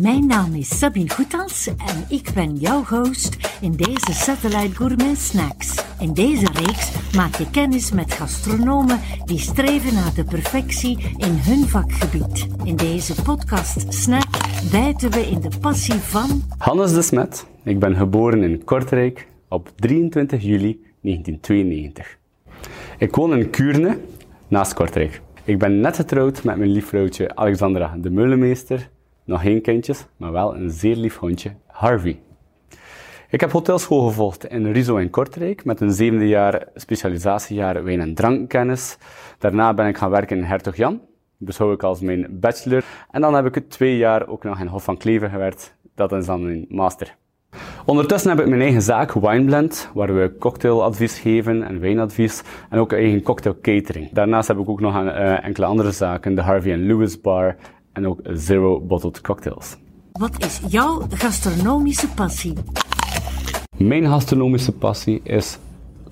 Mijn naam is Sabine Goethals en ik ben jouw host in deze Satellite Gourmet Snacks. In deze reeks maak je kennis met gastronomen die streven naar de perfectie in hun vakgebied. In deze podcast Snack bijten we in de passie van... Hannes de Smet. Ik ben geboren in Kortrijk op 23 juli 1992. Ik woon in Kuurne, naast Kortrijk. Ik ben net getrouwd met mijn liefvrouwtje Alexandra de Meulemeester. Nog geen kindjes, maar wel een zeer lief hondje, Harvey. Ik heb hotelschool gevolgd in Riso in Kortrijk met een zevende jaar specialisatiejaar wijn- en drankkennis. Daarna ben ik gaan werken in Hertog Jan, beschouw ik als mijn bachelor. En dan heb ik het twee jaar ook nog in Hof van Kleven gewerkt, dat is dan mijn master. Ondertussen heb ik mijn eigen zaak, Wineblend, waar we cocktailadvies geven en wijnadvies en ook eigen cocktail catering. Daarnaast heb ik ook nog een, uh, enkele andere zaken, de Harvey Lewis Bar en ook Zero Bottled Cocktails. Wat is jouw gastronomische passie? Mijn gastronomische passie is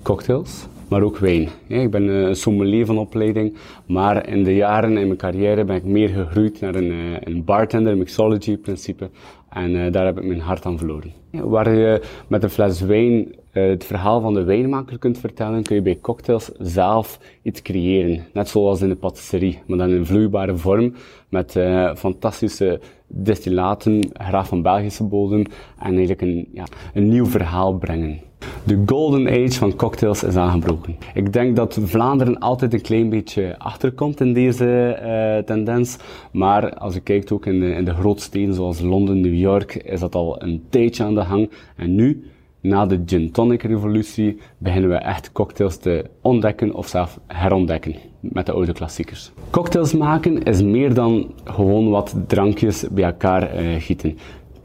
cocktails, maar ook wijn. Ik ben een sommelier van opleiding, maar in de jaren in mijn carrière ben ik meer gegroeid naar een, een bartender, mixology principe. En uh, daar heb ik mijn hart aan verloren. Waar je met een fles wijn uh, het verhaal van de wijnmaker kunt vertellen, kun je bij cocktails zelf iets creëren. Net zoals in de patisserie, maar dan in vloeibare vorm met uh, fantastische destillaten, graag van Belgische bodem en eigenlijk een, ja, een nieuw verhaal brengen. De golden age van cocktails is aangebroken. Ik denk dat Vlaanderen altijd een klein beetje achterkomt in deze uh, tendens. Maar als je kijkt ook in de, in de grootsteden zoals Londen, New York, is dat al een tijdje aan de gang. En nu, na de gin tonic revolutie, beginnen we echt cocktails te ontdekken of zelf herontdekken met de oude klassiekers. Cocktails maken is meer dan gewoon wat drankjes bij elkaar uh, gieten.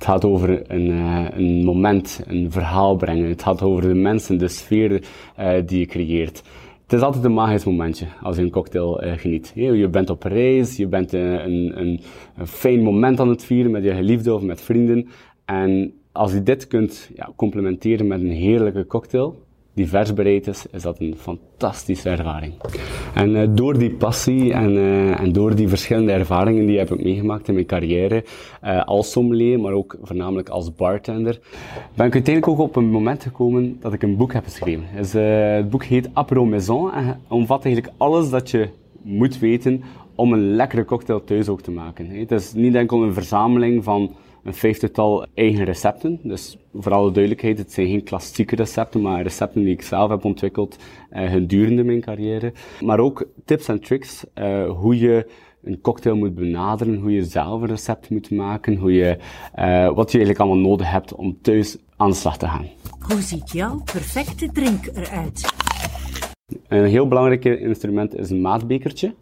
Het gaat over een, uh, een, moment, een verhaal brengen. Het gaat over de mensen, de sfeer uh, die je creëert. Het is altijd een magisch momentje als je een cocktail uh, geniet. Je bent op reis, je bent een, een, een, fijn moment aan het vieren met je geliefde of met vrienden. En als je dit kunt ja, complementeren met een heerlijke cocktail, die vers bereid is, is dat een fantastische ervaring. En uh, door die passie en, uh, en door die verschillende ervaringen die heb meegemaakt in mijn carrière, uh, als sommelier, maar ook voornamelijk als bartender, ben ik uiteindelijk ook op een moment gekomen dat ik een boek heb geschreven. Dus, het boek heet Apro Maison en omvat eigenlijk alles dat je moet weten om een lekkere cocktail thuis ook te maken. Het is niet enkel een verzameling van een vijftigtal eigen recepten. Dus voor alle duidelijkheid, het zijn geen klassieke recepten, maar recepten die ik zelf heb ontwikkeld uh, gedurende mijn carrière. Maar ook tips en tricks, uh, hoe je een cocktail moet benaderen, hoe je zelf een recept moet maken, hoe je, uh, wat je eigenlijk allemaal nodig hebt om thuis aan de slag te gaan. Hoe ziet jouw perfecte drink eruit? Een heel belangrijk instrument is een maatbekertje.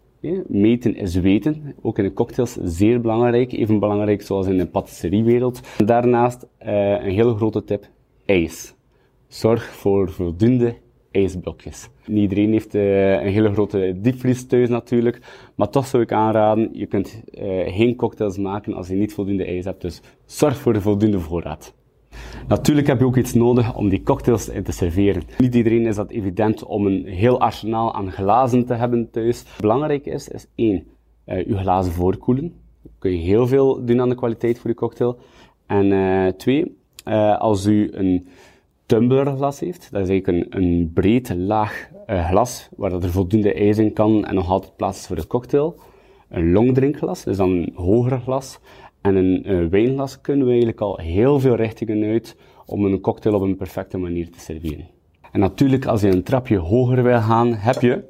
Meten is weten, ook in de cocktails zeer belangrijk, even belangrijk zoals in de patisseriewereld. Daarnaast uh, een hele grote tip, ijs. Zorg voor voldoende ijsblokjes. Niet iedereen heeft uh, een hele grote diepvries thuis natuurlijk, maar toch zou ik aanraden, je kunt uh, geen cocktails maken als je niet voldoende ijs hebt, dus zorg voor de voldoende voorraad. Natuurlijk heb je ook iets nodig om die cocktails te serveren. Niet iedereen is dat evident om een heel arsenaal aan glazen te hebben thuis. Belangrijk is, is één, uh, je glazen voorkoelen. Dan kun je heel veel doen aan de kwaliteit voor je cocktail. En uh, twee, uh, als u een tumblerglas heeft, dat is eigenlijk een, een breed, laag glas, waar dat er voldoende ijs in kan en nog altijd plaats is voor de cocktail. Een longdrinkglas, dus dan een hoger glas. En een uh, wijnglas kunnen we eigenlijk al heel veel richtingen uit om een cocktail op een perfecte manier te serveren. En natuurlijk, als je een trapje hoger wil gaan, heb je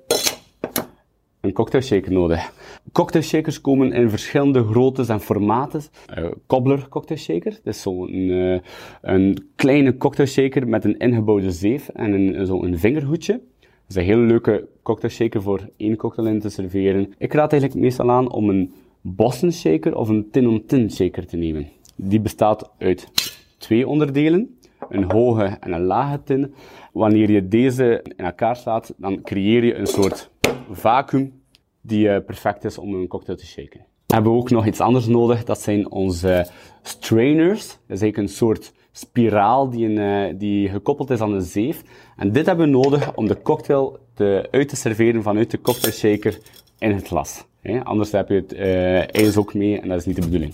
een cocktailshaker nodig. Cocktailshakers komen in verschillende groottes en formaten. Uh, cobbler cocktailshaker, dat is zo'n uh, een kleine cocktailshaker met een ingebouwde zeef en een, zo'n vingerhoedje. Dat is een hele leuke cocktailshaker voor één cocktail in te serveren. Ik raad eigenlijk meestal aan om een Boston shaker of een tin-on-tin shaker te nemen. Die bestaat uit twee onderdelen, een hoge en een lage tin. Wanneer je deze in elkaar slaat, dan creëer je een soort vacuüm die uh, perfect is om een cocktail te shaken. We hebben ook nog iets anders nodig, dat zijn onze strainers. Dat is eigenlijk een soort spiraal die, een, uh, die gekoppeld is aan een zeef. En dit hebben we nodig om de cocktail te, uit te serveren vanuit de cocktailshaker in het glas. Anders heb je het uh, ijs ook mee en dat is niet de bedoeling.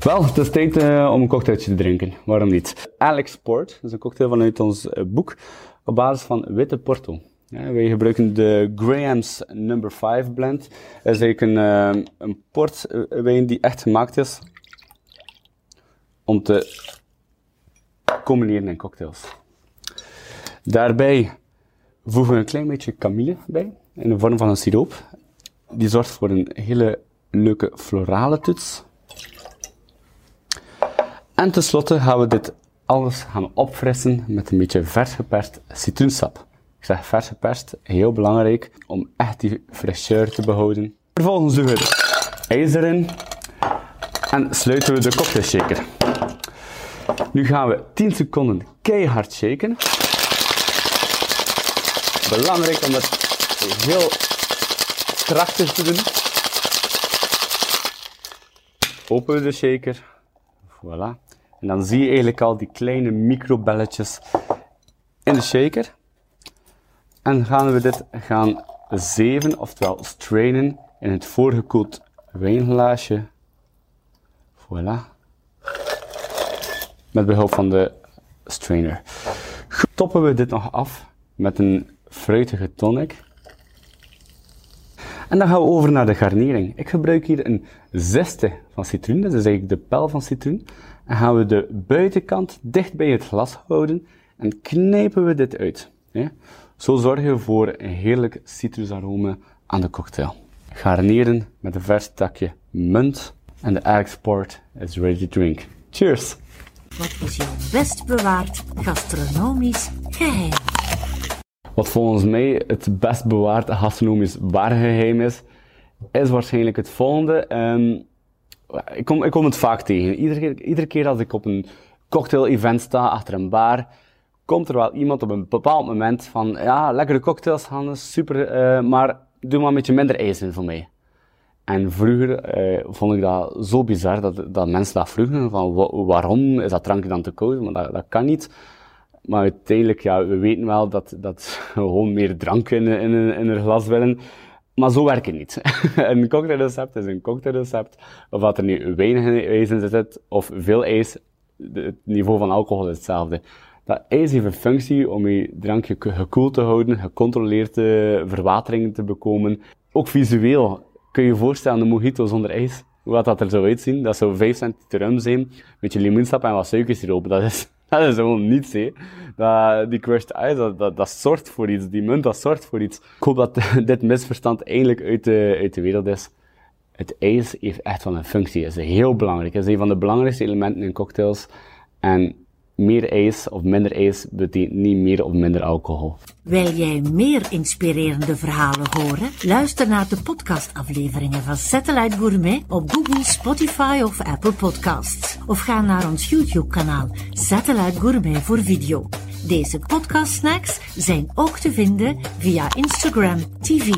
Wel, het is tijd uh, om een cocktailtje te drinken. Waarom niet? Alex Port, is een cocktail vanuit ons uh, boek op basis van witte porto. Ja, wij gebruiken de Graham's Number 5 blend. Dat is eigenlijk een, een portwijn die echt gemaakt is om te combineren in cocktails. Daarbij voegen we een klein beetje kamille bij, in de vorm van een siroop. Die zorgt voor een hele leuke florale toets. En tenslotte gaan we dit alles gaan opfrissen met een beetje vers geperst citroensap. Ik zeg vers geperst, heel belangrijk om echt die fraîcheur te behouden. Vervolgens doen we het ijs erin en sluiten we de cocktailshaker. Nu gaan we 10 seconden keihard shaken. Belangrijk om dat heel krachtig te doen. Openen we de shaker. Voilà. En dan zie je eigenlijk al die kleine microbelletjes in de shaker. En gaan we dit gaan zeven, oftewel strainen, in het voorgekoeld wijnglaasje. Voilà. Met behulp van de strainer. Toppen we dit nog af met een fruitige tonic. En dan gaan we over naar de garnering. Ik gebruik hier een zesde van citroen, dat is eigenlijk de pel van citroen. En gaan we de buitenkant dicht bij het glas houden en knijpen we dit uit. Zo zorgen we voor een heerlijk citrusaroma aan de cocktail. Garneren met een vers takje munt en de export is ready to drink. Cheers! Wat is jouw best bewaard gastronomisch geheim? Wat volgens mij het best bewaard gastronomisch waar geheim is, is waarschijnlijk het volgende. Um, ik, kom, ik kom het vaak tegen. Iedere keer, iedere keer als ik op een cocktail-event sta, achter een bar, komt er wel iemand op een bepaald moment van, ja, lekkere cocktails, Hannes, super, uh, maar doe maar een beetje minder ijs in voor mij. En vroeger uh, vond ik dat zo bizar dat, dat mensen dat vroegen, van waarom is dat drankje dan te koud? Maar dat, dat kan niet. Maar uiteindelijk, ja, we weten wel dat, dat gewoon meer drank in, in, in een glas willen. Maar zo werkt het niet. een cocktailrecept is een cocktailrecept. Of wat er nu weinig ijs in zit, of veel ijs, het niveau van alcohol is hetzelfde. Dat ijs heeft een functie om je drankje gekoeld te houden, gecontroleerde verwatering te bekomen. Ook visueel kun je je voorstellen een mojito zonder ijs. Hoe dat er zo uitzien? Dat zou 5 centiliter rum zijn, een beetje limoensap en wat suikersiroop. Dat is, dat is gewoon niets, hè. Dat, die crushed ice, dat, dat, dat zorgt voor iets. Die munt, dat zorgt voor iets. Ik hoop dat dit misverstand eindelijk uit de, uit de wereld is. Het ijs heeft echt wel een functie. Het is heel belangrijk. Het is een van de belangrijkste elementen in cocktails. En meer ijs of minder ijs betekent niet meer of minder alcohol. Wil jij meer inspirerende verhalen horen? Luister naar de podcastafleveringen van Satellite Gourmet op Google, Spotify of Apple Podcasts. Of ga naar ons YouTube-kanaal Satellite Gourmet voor video. Deze podcastsnacks zijn ook te vinden via Instagram TV.